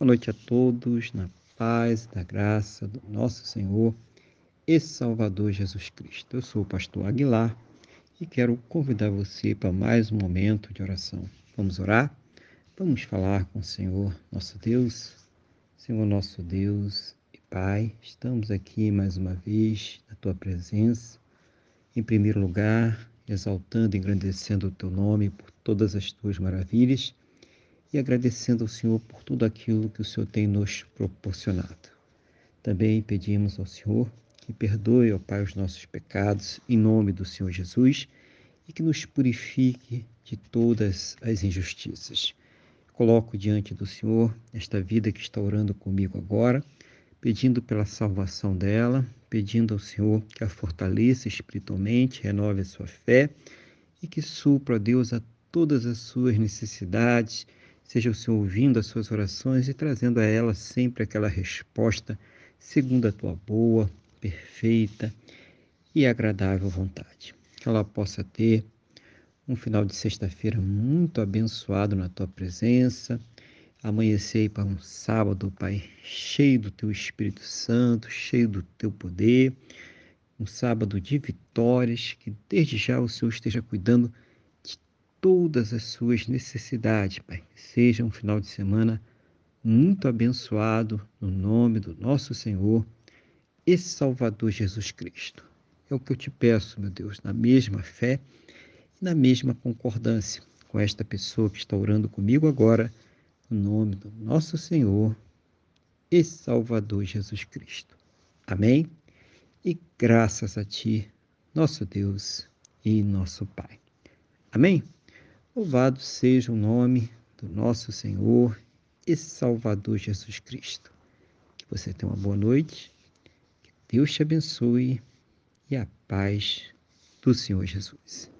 Boa noite a todos, na paz, da graça do nosso Senhor e Salvador Jesus Cristo. Eu sou o pastor Aguilar e quero convidar você para mais um momento de oração. Vamos orar? Vamos falar com o Senhor, nosso Deus. Senhor, nosso Deus e Pai, estamos aqui mais uma vez na tua presença. Em primeiro lugar, exaltando e engrandecendo o teu nome por todas as tuas maravilhas e agradecendo ao Senhor por tudo aquilo que o Senhor tem nos proporcionado. Também pedimos ao Senhor que perdoe, ó Pai, os nossos pecados, em nome do Senhor Jesus, e que nos purifique de todas as injustiças. Coloco diante do Senhor esta vida que está orando comigo agora, pedindo pela salvação dela, pedindo ao Senhor que a fortaleça espiritualmente, renove a sua fé e que supra, Deus, a todas as suas necessidades Seja o Senhor ouvindo as suas orações e trazendo a ela sempre aquela resposta segundo a tua boa, perfeita e agradável vontade. Que ela possa ter um final de sexta-feira muito abençoado na tua presença. Amanhecer para um sábado, Pai, cheio do teu Espírito Santo, cheio do teu poder. Um sábado de vitórias, que desde já o Senhor esteja cuidando todas as suas necessidades, Pai. Seja um final de semana muito abençoado no nome do nosso Senhor e Salvador Jesus Cristo. É o que eu te peço, meu Deus, na mesma fé e na mesma concordância com esta pessoa que está orando comigo agora, no nome do nosso Senhor e Salvador Jesus Cristo. Amém? E graças a Ti, nosso Deus e nosso Pai. Amém? Louvado seja o nome do nosso Senhor e Salvador Jesus Cristo. Que você tenha uma boa noite, que Deus te abençoe e a paz do Senhor Jesus.